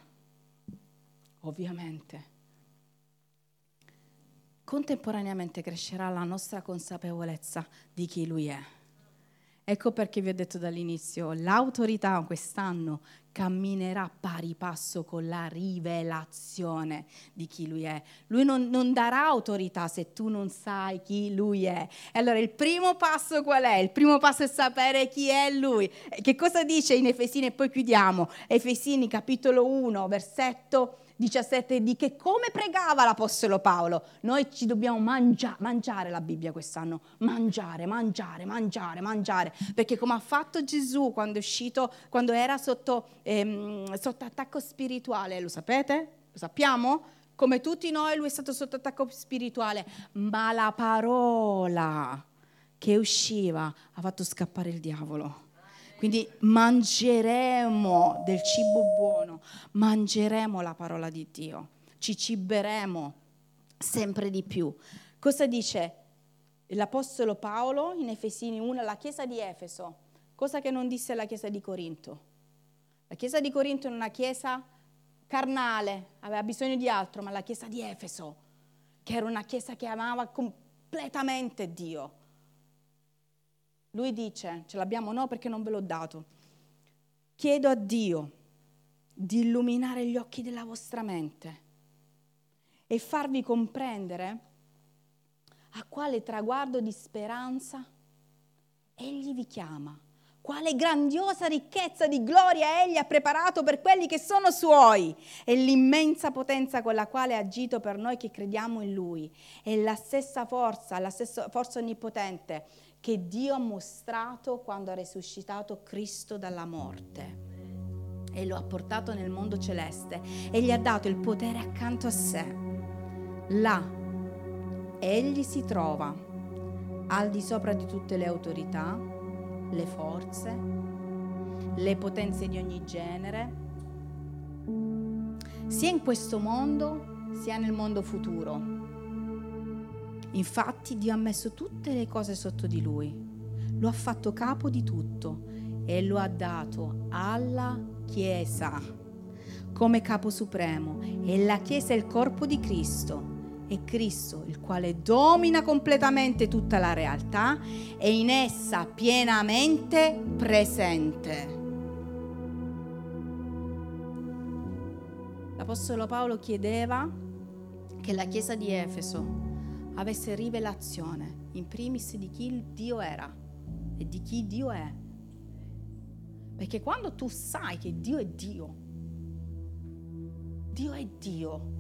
Ovviamente contemporaneamente crescerà la nostra consapevolezza di chi Lui è. Ecco perché vi ho detto dall'inizio, l'autorità quest'anno camminerà pari passo con la rivelazione di chi lui è. Lui non, non, darà autorità se tu non sai chi lui è. E allora il primo passo qual è? Il primo passo è sapere chi è lui. Che cosa dice in Efesini e poi chiudiamo? Efesini capitolo 1, versetto 17 di che come pregava l'Apostolo Paolo. Noi ci dobbiamo mangia- mangiare la Bibbia quest'anno, mangiare, mangiare, mangiare, mangiare, perché come ha fatto Gesù quando è uscito, quando era sotto, ehm, sotto attacco spirituale, lo sapete? Lo sappiamo? Come tutti noi lui è stato sotto attacco spirituale, ma la parola che usciva ha fatto scappare il diavolo. Quindi mangeremo del cibo buono, mangeremo la parola di Dio, ci ciberemo sempre di più. Cosa dice l'Apostolo Paolo in Efesini 1 alla chiesa di Efeso? Cosa che non disse la chiesa di Corinto. La chiesa di Corinto è una chiesa carnale, aveva bisogno di altro, ma la chiesa di Efeso, che era una chiesa che amava completamente Dio, lui dice, ce l'abbiamo no perché non ve l'ho dato. Chiedo a Dio di illuminare gli occhi della vostra mente e farvi comprendere a quale traguardo di speranza Egli vi chiama, quale grandiosa ricchezza di gloria Egli ha preparato per quelli che sono Suoi e l'immensa potenza con la quale ha agito per noi che crediamo in Lui. È la stessa forza, la stessa forza onnipotente che Dio ha mostrato quando ha risuscitato Cristo dalla morte e lo ha portato nel mondo celeste e gli ha dato il potere accanto a sé. Là egli si trova al di sopra di tutte le autorità, le forze, le potenze di ogni genere, sia in questo mondo sia nel mondo futuro. Infatti Dio ha messo tutte le cose sotto di lui, lo ha fatto capo di tutto e lo ha dato alla Chiesa come capo supremo e la Chiesa è il corpo di Cristo. È Cristo il quale domina completamente tutta la realtà e in essa pienamente presente. L'Apostolo Paolo chiedeva che la Chiesa di Efeso avesse rivelazione in primis di chi Dio era e di chi Dio è. Perché quando tu sai che Dio è Dio, Dio è Dio,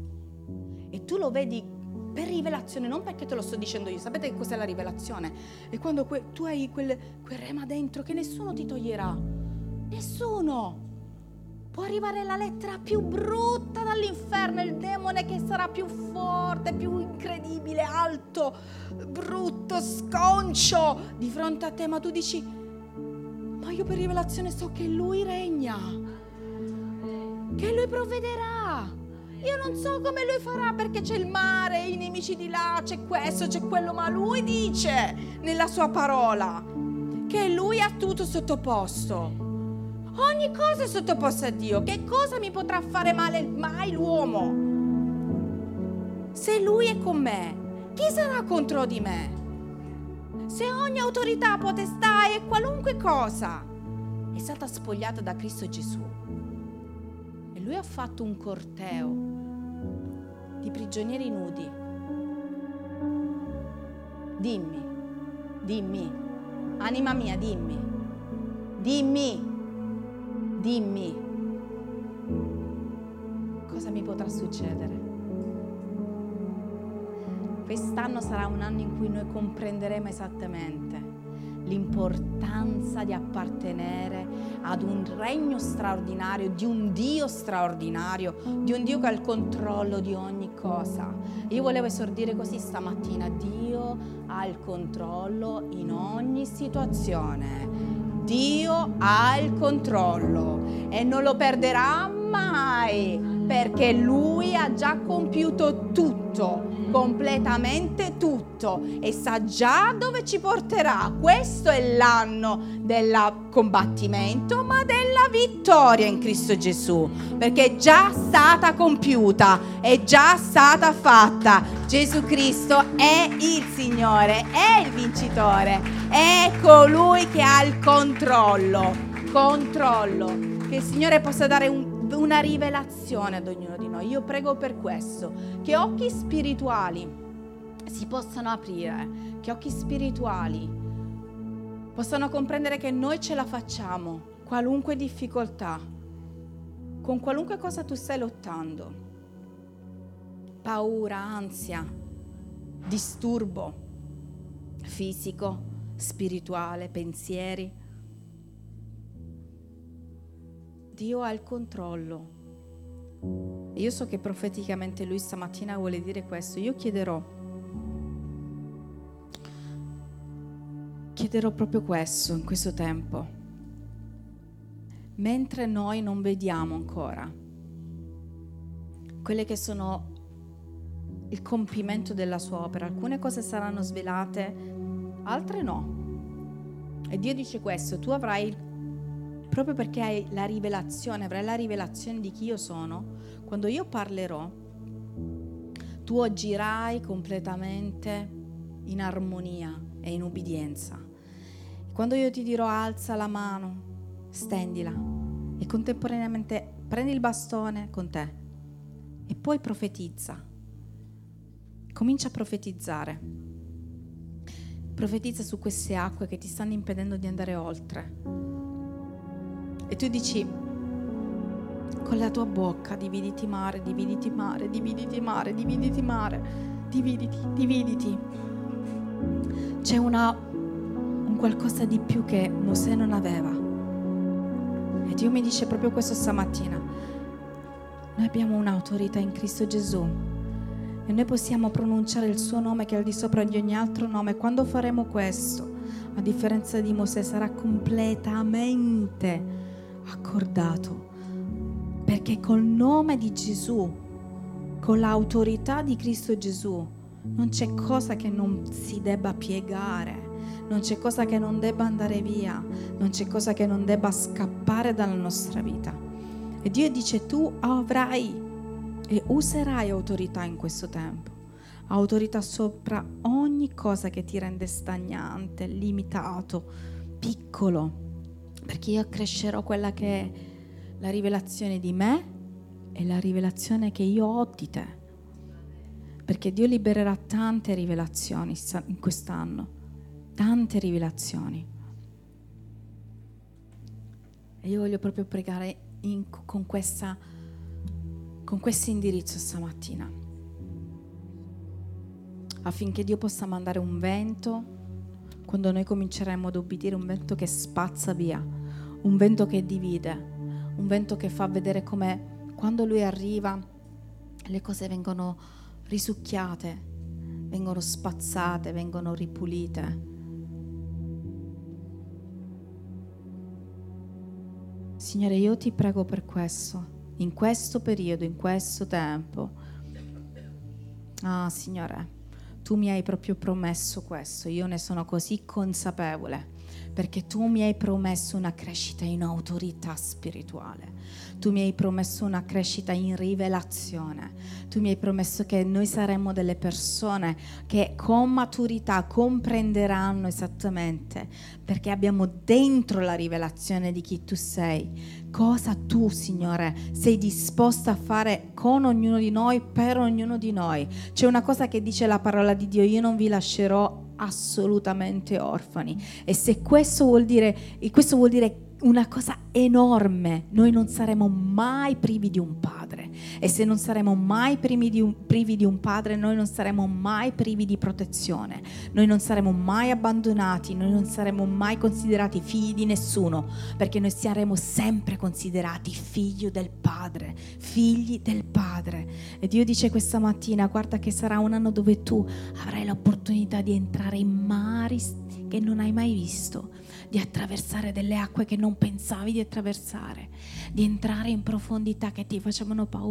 e tu lo vedi per rivelazione, non perché te lo sto dicendo io, sapete che cos'è la rivelazione? È quando que- tu hai quel, quel rema dentro che nessuno ti toglierà, nessuno. Può arrivare la lettera più brutta dall'inferno, il demone che sarà più forte, più incredibile, alto, brutto, sconcio di fronte a te, ma tu dici, ma io per rivelazione so che lui regna, che lui provvederà. Io non so come lui farà perché c'è il mare, i nemici di là, c'è questo, c'è quello, ma lui dice nella sua parola che lui ha tutto sottoposto. Ogni cosa è sottoposta a Dio. Che cosa mi potrà fare male mai l'uomo? Se Lui è con me, chi sarà contro di me? Se ogni autorità, potestà e qualunque cosa è stata spogliata da Cristo Gesù e Lui ha fatto un corteo di prigionieri nudi, dimmi, dimmi, anima mia, dimmi, dimmi dimmi cosa mi potrà succedere. Quest'anno sarà un anno in cui noi comprenderemo esattamente l'importanza di appartenere ad un regno straordinario, di un Dio straordinario, di un Dio che ha il controllo di ogni cosa. Io volevo esordire così stamattina, Dio ha il controllo in ogni situazione Dio ha il controllo e non lo perderà mai perché Lui ha già compiuto tutto, completamente tutto e sa già dove ci porterà. Questo è l'anno del combattimento, ma della vittoria in Cristo Gesù, perché è già stata compiuta, è già stata fatta. Gesù Cristo è il Signore, è il vincitore, è colui che ha il controllo. Controllo. Che il Signore possa dare un una rivelazione ad ognuno di noi. Io prego per questo, che occhi spirituali si possano aprire, che occhi spirituali possano comprendere che noi ce la facciamo, qualunque difficoltà, con qualunque cosa tu stai lottando. paura, ansia, disturbo fisico, spirituale, pensieri. Dio ha il controllo. Io so che profeticamente lui stamattina vuole dire questo. Io chiederò, chiederò proprio questo in questo tempo. Mentre noi non vediamo ancora quelle che sono il compimento della sua opera. Alcune cose saranno svelate, altre no. E Dio dice questo, tu avrai, proprio perché hai la rivelazione, avrai la rivelazione di chi io sono, quando io parlerò, tu agirai completamente in armonia e in ubbidienza. Quando io ti dirò alza la mano, stendila e contemporaneamente prendi il bastone con te e poi profetizza Comincia a profetizzare. Profetizza su queste acque che ti stanno impedendo di andare oltre. E tu dici, con la tua bocca, dividiti mare, dividiti mare, dividiti mare, dividiti mare, dividiti, dividiti. C'è una, un qualcosa di più che Mosè non aveva. E Dio mi dice proprio questo stamattina. Noi abbiamo un'autorità in Cristo Gesù e noi possiamo pronunciare il suo nome che è al di sopra di ogni altro nome. Quando faremo questo, a differenza di Mosè, sarà completamente accordato. Perché col nome di Gesù, con l'autorità di Cristo Gesù, non c'è cosa che non si debba piegare, non c'è cosa che non debba andare via, non c'è cosa che non debba scappare dalla nostra vita. E Dio dice tu avrai e userai autorità in questo tempo. Autorità sopra ogni cosa che ti rende stagnante, limitato, piccolo, perché io crescerò quella che è la rivelazione di me e la rivelazione che io ho di te. Perché Dio libererà tante rivelazioni in quest'anno, tante rivelazioni. E io voglio proprio pregare in, con questa con questo indirizzo stamattina, affinché Dio possa mandare un vento quando noi cominceremo ad obbedire, un vento che spazza via, un vento che divide, un vento che fa vedere come quando Lui arriva le cose vengono risucchiate, vengono spazzate, vengono ripulite. Signore, io ti prego per questo in questo periodo, in questo tempo. Ah, Signore, tu mi hai proprio promesso questo, io ne sono così consapevole perché tu mi hai promesso una crescita in autorità spirituale, tu mi hai promesso una crescita in rivelazione, tu mi hai promesso che noi saremmo delle persone che con maturità comprenderanno esattamente, perché abbiamo dentro la rivelazione di chi tu sei, cosa tu, Signore, sei disposta a fare con ognuno di noi, per ognuno di noi. C'è una cosa che dice la parola di Dio, io non vi lascerò assolutamente orfani. E se questo vuol dire, questo vuol dire una cosa enorme. Noi non saremo mai privi di un padre e se non saremo mai di, un, privi di un padre, noi non saremo mai privi di protezione, noi non saremo mai abbandonati, noi non saremo mai considerati figli di nessuno, perché noi saremo sempre considerati figli del Padre, figli del Padre. E Dio dice questa mattina, guarda che sarà un anno dove tu avrai l'opportunità di entrare in mari che non hai mai visto di attraversare delle acque che non pensavi di attraversare, di entrare in profondità che ti facevano paura,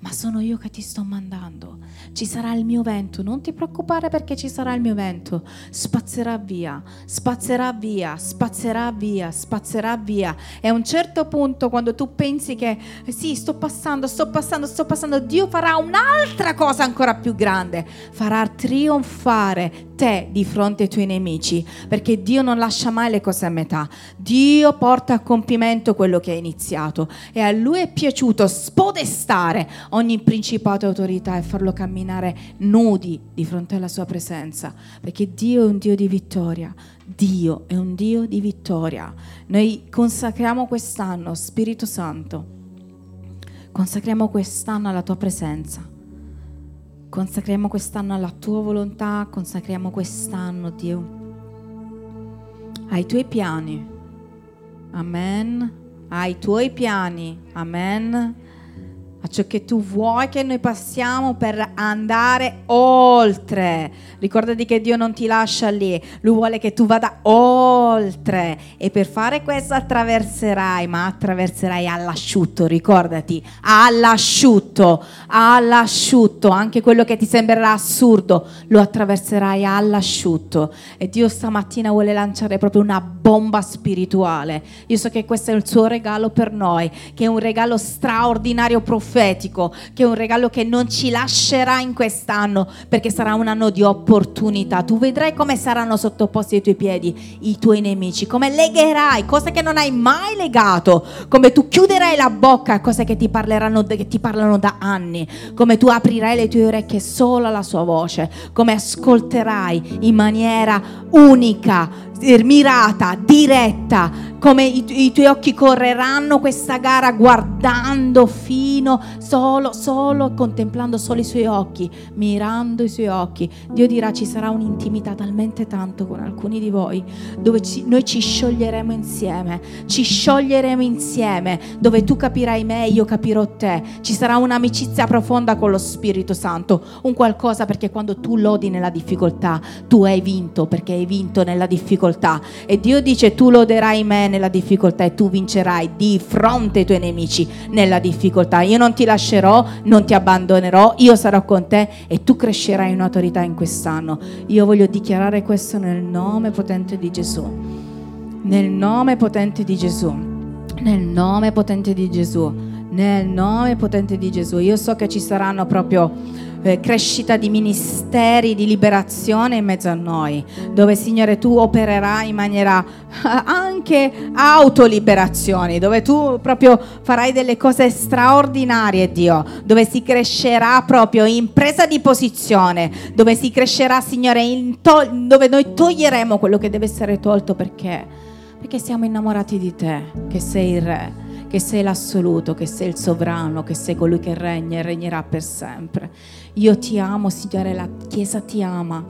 ma sono io che ti sto mandando. Ci sarà il mio vento, non ti preoccupare perché ci sarà il mio vento, spazzerà via, spazzerà via, spazzerà via, spazzerà via. E a un certo punto quando tu pensi che sì, sto passando, sto passando, sto passando, Dio farà un'altra cosa ancora più grande, farà trionfare te di fronte ai tuoi nemici, perché Dio non lascia mai le cose a metà. Dio porta a compimento quello che ha iniziato e a lui è piaciuto spodestare ogni principato e autorità e farlo camminare nudi di fronte alla sua presenza, perché Dio è un Dio di vittoria. Dio è un Dio di vittoria. Noi consacriamo quest'anno, Spirito Santo, consacriamo quest'anno alla tua presenza Consacriamo quest'anno alla tua volontà, consacriamo quest'anno, Dio, ai tuoi piani. Amen. Ai tuoi piani. Amen a ciò che tu vuoi che noi passiamo per andare oltre. Ricordati che Dio non ti lascia lì, Lui vuole che tu vada oltre e per fare questo attraverserai, ma attraverserai all'asciutto, ricordati, all'asciutto, all'asciutto, anche quello che ti sembrerà assurdo, lo attraverserai all'asciutto. E Dio stamattina vuole lanciare proprio una bomba spirituale. Io so che questo è il suo regalo per noi, che è un regalo straordinario, profondo profetico, che è un regalo che non ci lascerà in quest'anno, perché sarà un anno di opportunità. Tu vedrai come saranno sottoposti ai tuoi piedi i tuoi nemici, come legherai cose che non hai mai legato, come tu chiuderai la bocca a cose che ti che ti parlano da anni, come tu aprirai le tue orecchie solo alla sua voce, come ascolterai in maniera unica mirata, diretta, come i, i, tuoi occhi correranno questa gara guardando fino, solo, solo, contemplando solo i suoi occhi, mirando i suoi occhi. Dio dirà ci sarà un'intimità talmente tanto con alcuni di voi, dove ci, noi ci scioglieremo insieme, ci scioglieremo insieme, dove tu capirai me, io capirò te. Ci sarà un'amicizia profonda con lo Spirito Santo, un qualcosa perché quando tu lodi nella difficoltà, tu hai vinto perché hai vinto nella difficoltà difficoltà e Dio dice tu loderai me nella difficoltà e tu vincerai di fronte ai tuoi nemici nella difficoltà. Io non ti lascerò, non ti abbandonerò, io sarò con te e tu crescerai in autorità in quest'anno. Io voglio dichiarare questo nel nome potente di Gesù. Nel nome potente di Gesù. Nel nome potente di Gesù. Nel nome potente di Gesù. Io so che ci saranno proprio eh, crescita di ministeri, di liberazione in mezzo a noi, dove Signore tu opererai in maniera anche autoliberazioni, dove tu proprio farai delle cose straordinarie, Dio, dove si crescerà proprio in presa di posizione, dove si crescerà, Signore, to- dove noi toglieremo quello che deve essere tolto perché? Perché siamo innamorati di te, che sei il Re che sei l'assoluto, che sei il sovrano, che sei colui che regna e regnerà per sempre. Io ti amo, Signore, la Chiesa ti ama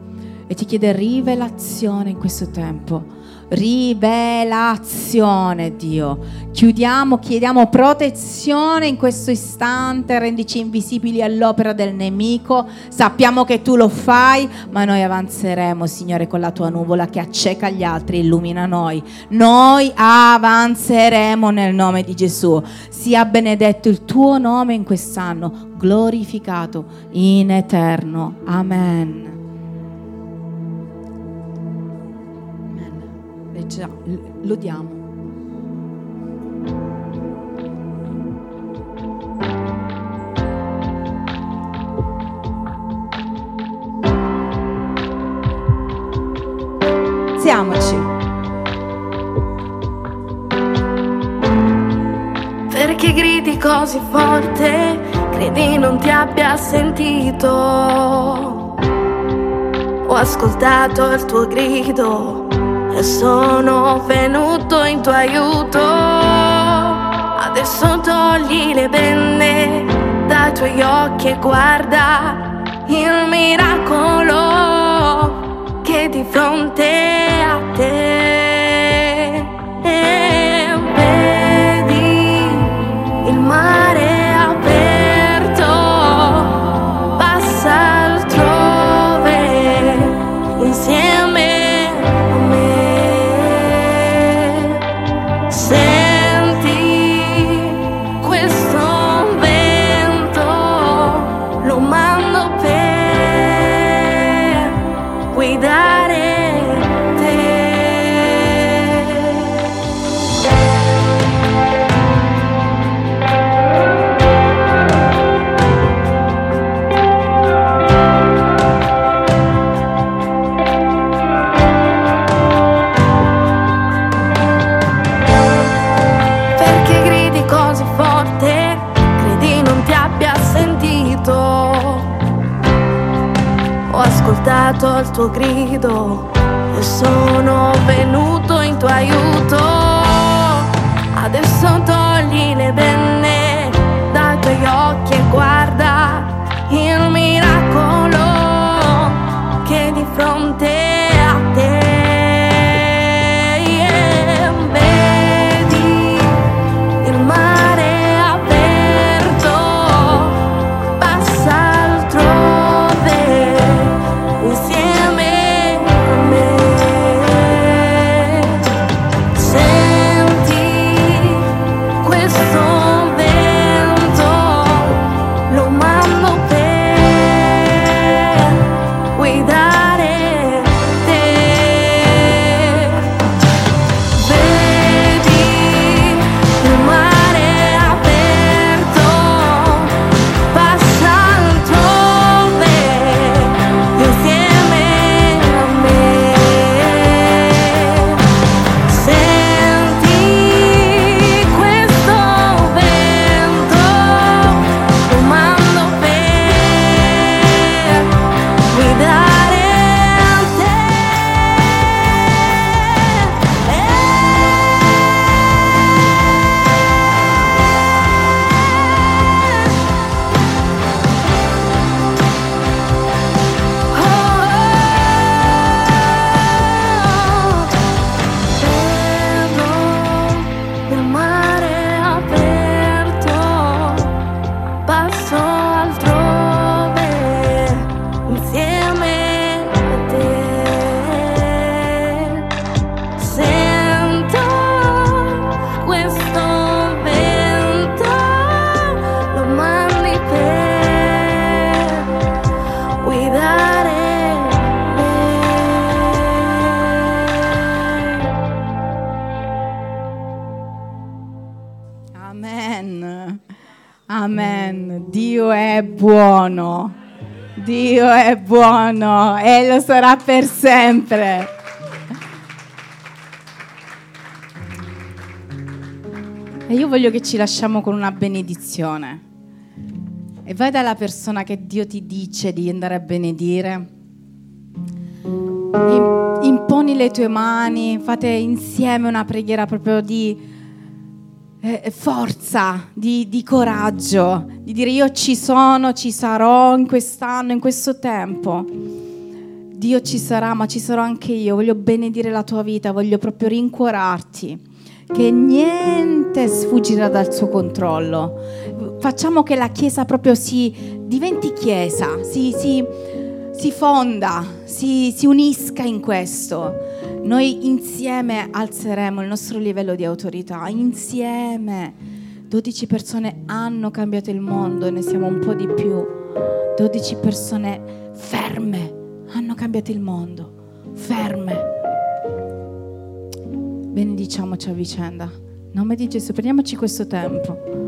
e ti chiede rivelazione in questo tempo rivelazione, Dio. Chiudiamo, chiediamo protezione in questo istante, rendici invisibili all'opera del nemico. Sappiamo che tu lo fai, ma noi avanzeremo, Signore, con la tua nuvola che acceca gli altri, illumina noi. Noi avanzeremo nel nome di Gesù. Sia benedetto il tuo nome in quest'anno, glorificato in eterno. Amen. Lodiamo. Siamoci. Perché gridi così forte, credi non ti abbia sentito. Ho ascoltato il tuo grido sono venuto in tuo aiuto. Adesso togli le bende dai tuoi occhi e guarda il miracolo che di fronte a te. Il tuo grido e sono venuto in tuo aiuto. Voglio che ci lasciamo con una benedizione. E vai dalla persona che Dio ti dice di andare a benedire. Imponi le tue mani, fate insieme una preghiera proprio di eh, forza, di, di coraggio, di dire io ci sono, ci sarò in quest'anno, in questo tempo. Dio ci sarà, ma ci sarò anche io. Voglio benedire la tua vita, voglio proprio rincuorarti che niente sfuggirà dal suo controllo. Facciamo che la Chiesa proprio si diventi Chiesa, si, si, si fonda, si, si unisca in questo noi insieme alzeremo il nostro livello di autorità, insieme. 12 persone hanno cambiato il mondo ne siamo un po' di più. 12 persone ferme hanno cambiato il mondo, ferme. Benediciamoci a vicenda. Nome di Gesù, prendiamoci questo tempo.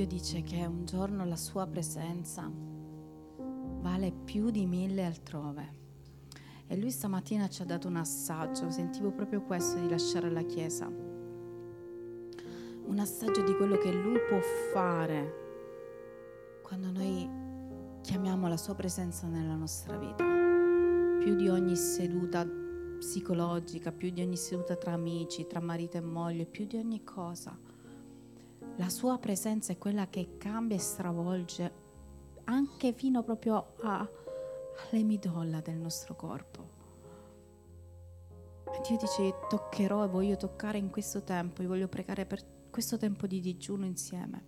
Dio dice che un giorno la sua presenza vale più di mille altrove. E lui stamattina ci ha dato un assaggio, sentivo proprio questo di lasciare la Chiesa. Un assaggio di quello che lui può fare quando noi chiamiamo la sua presenza nella nostra vita. Più di ogni seduta psicologica, più di ogni seduta tra amici, tra marito e moglie, più di ogni cosa la sua presenza è quella che cambia e stravolge anche fino proprio a, alle midolla del nostro corpo. Dio dice, toccherò e voglio toccare in questo tempo, io voglio pregare per questo tempo di digiuno insieme,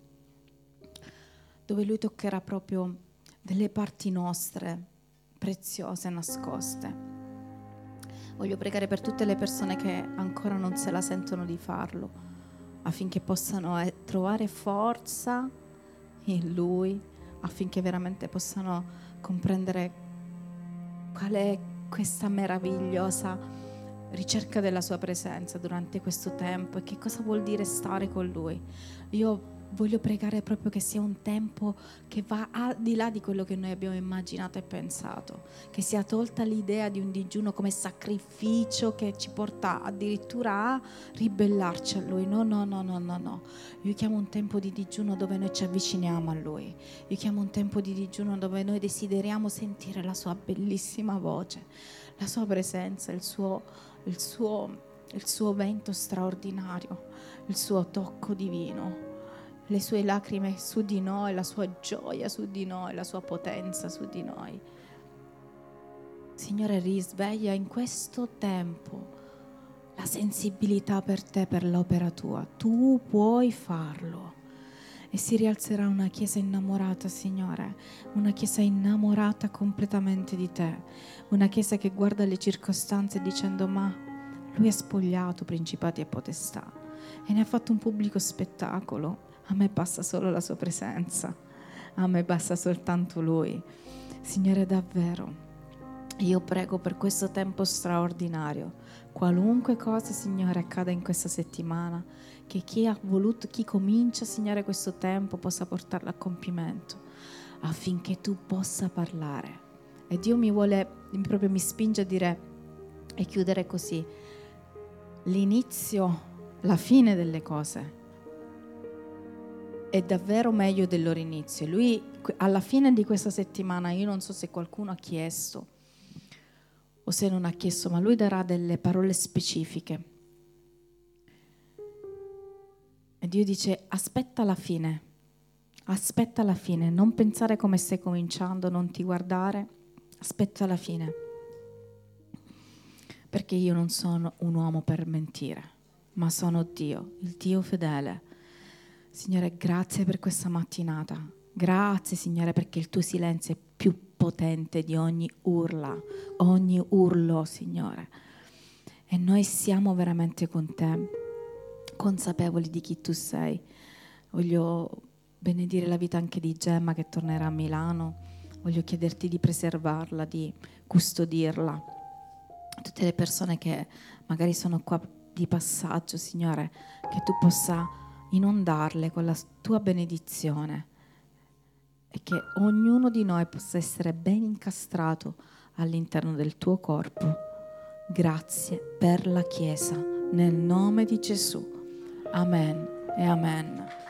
dove Lui toccherà proprio delle parti nostre preziose, nascoste. Voglio pregare per tutte le persone che ancora non se la sentono di farlo affinché possano eh, trovare forza in Lui, affinché veramente possano comprendere qual è questa meravigliosa ricerca della sua presenza durante questo tempo e che cosa vuol dire stare con Lui. Io voglio pregare proprio che sia un tempo che va al di là di quello che noi abbiamo immaginato e pensato, che sia tolta l'idea di un digiuno come sacrificio che ci porta addirittura a ribellarci a Lui. No, no, no, no, no, no. Io chiamo un tempo di digiuno dove noi ci avviciniamo a Lui. Io chiamo un tempo di digiuno dove noi desideriamo sentire la Sua bellissima voce, la Sua presenza, il suo, il suo, il suo vento straordinario, il suo tocco divino le sue lacrime su di noi, la sua gioia su di noi, la sua potenza su di noi. Signore, risveglia in questo tempo la sensibilità per te, per l'opera tua. Tu puoi farlo. E si rialzerà una chiesa innamorata, Signore, una chiesa innamorata completamente di te, una chiesa che guarda le circostanze dicendo ma lui ha spogliato principati e potestà e ne ha fatto un pubblico spettacolo a me basta solo la sua presenza. A me basta soltanto Lui. Signore, davvero, io prego per questo tempo straordinario. Qualunque cosa, Signore, accada in questa settimana, che chi ha voluto, chi comincia, Signore, questo tempo possa portarlo a compimento, affinché tu possa parlare. E Dio mi vuole, proprio mi spinge a dire e chiudere così, l'inizio, la fine delle cose è davvero meglio del loro inizio. Lui alla fine di questa settimana, io non so se qualcuno ha chiesto o se non ha chiesto, ma lui darà delle parole specifiche. E Dio dice aspetta la fine, aspetta la fine, non pensare come stai cominciando, non ti guardare, aspetta la fine. Perché io non sono un uomo per mentire, ma sono Dio, il Dio fedele Signore, grazie per questa mattinata. Grazie, Signore, perché il tuo silenzio è più potente di ogni urla, ogni urlo, Signore. E noi siamo veramente con te, consapevoli di chi tu sei. Voglio benedire la vita anche di Gemma che tornerà a Milano. Voglio chiederti di preservarla, di custodirla. Tutte le persone che magari sono qua di passaggio, Signore, che tu possa inondarle con la tua benedizione e che ognuno di noi possa essere ben incastrato all'interno del tuo corpo. Grazie per la Chiesa, nel nome di Gesù. Amen e amen.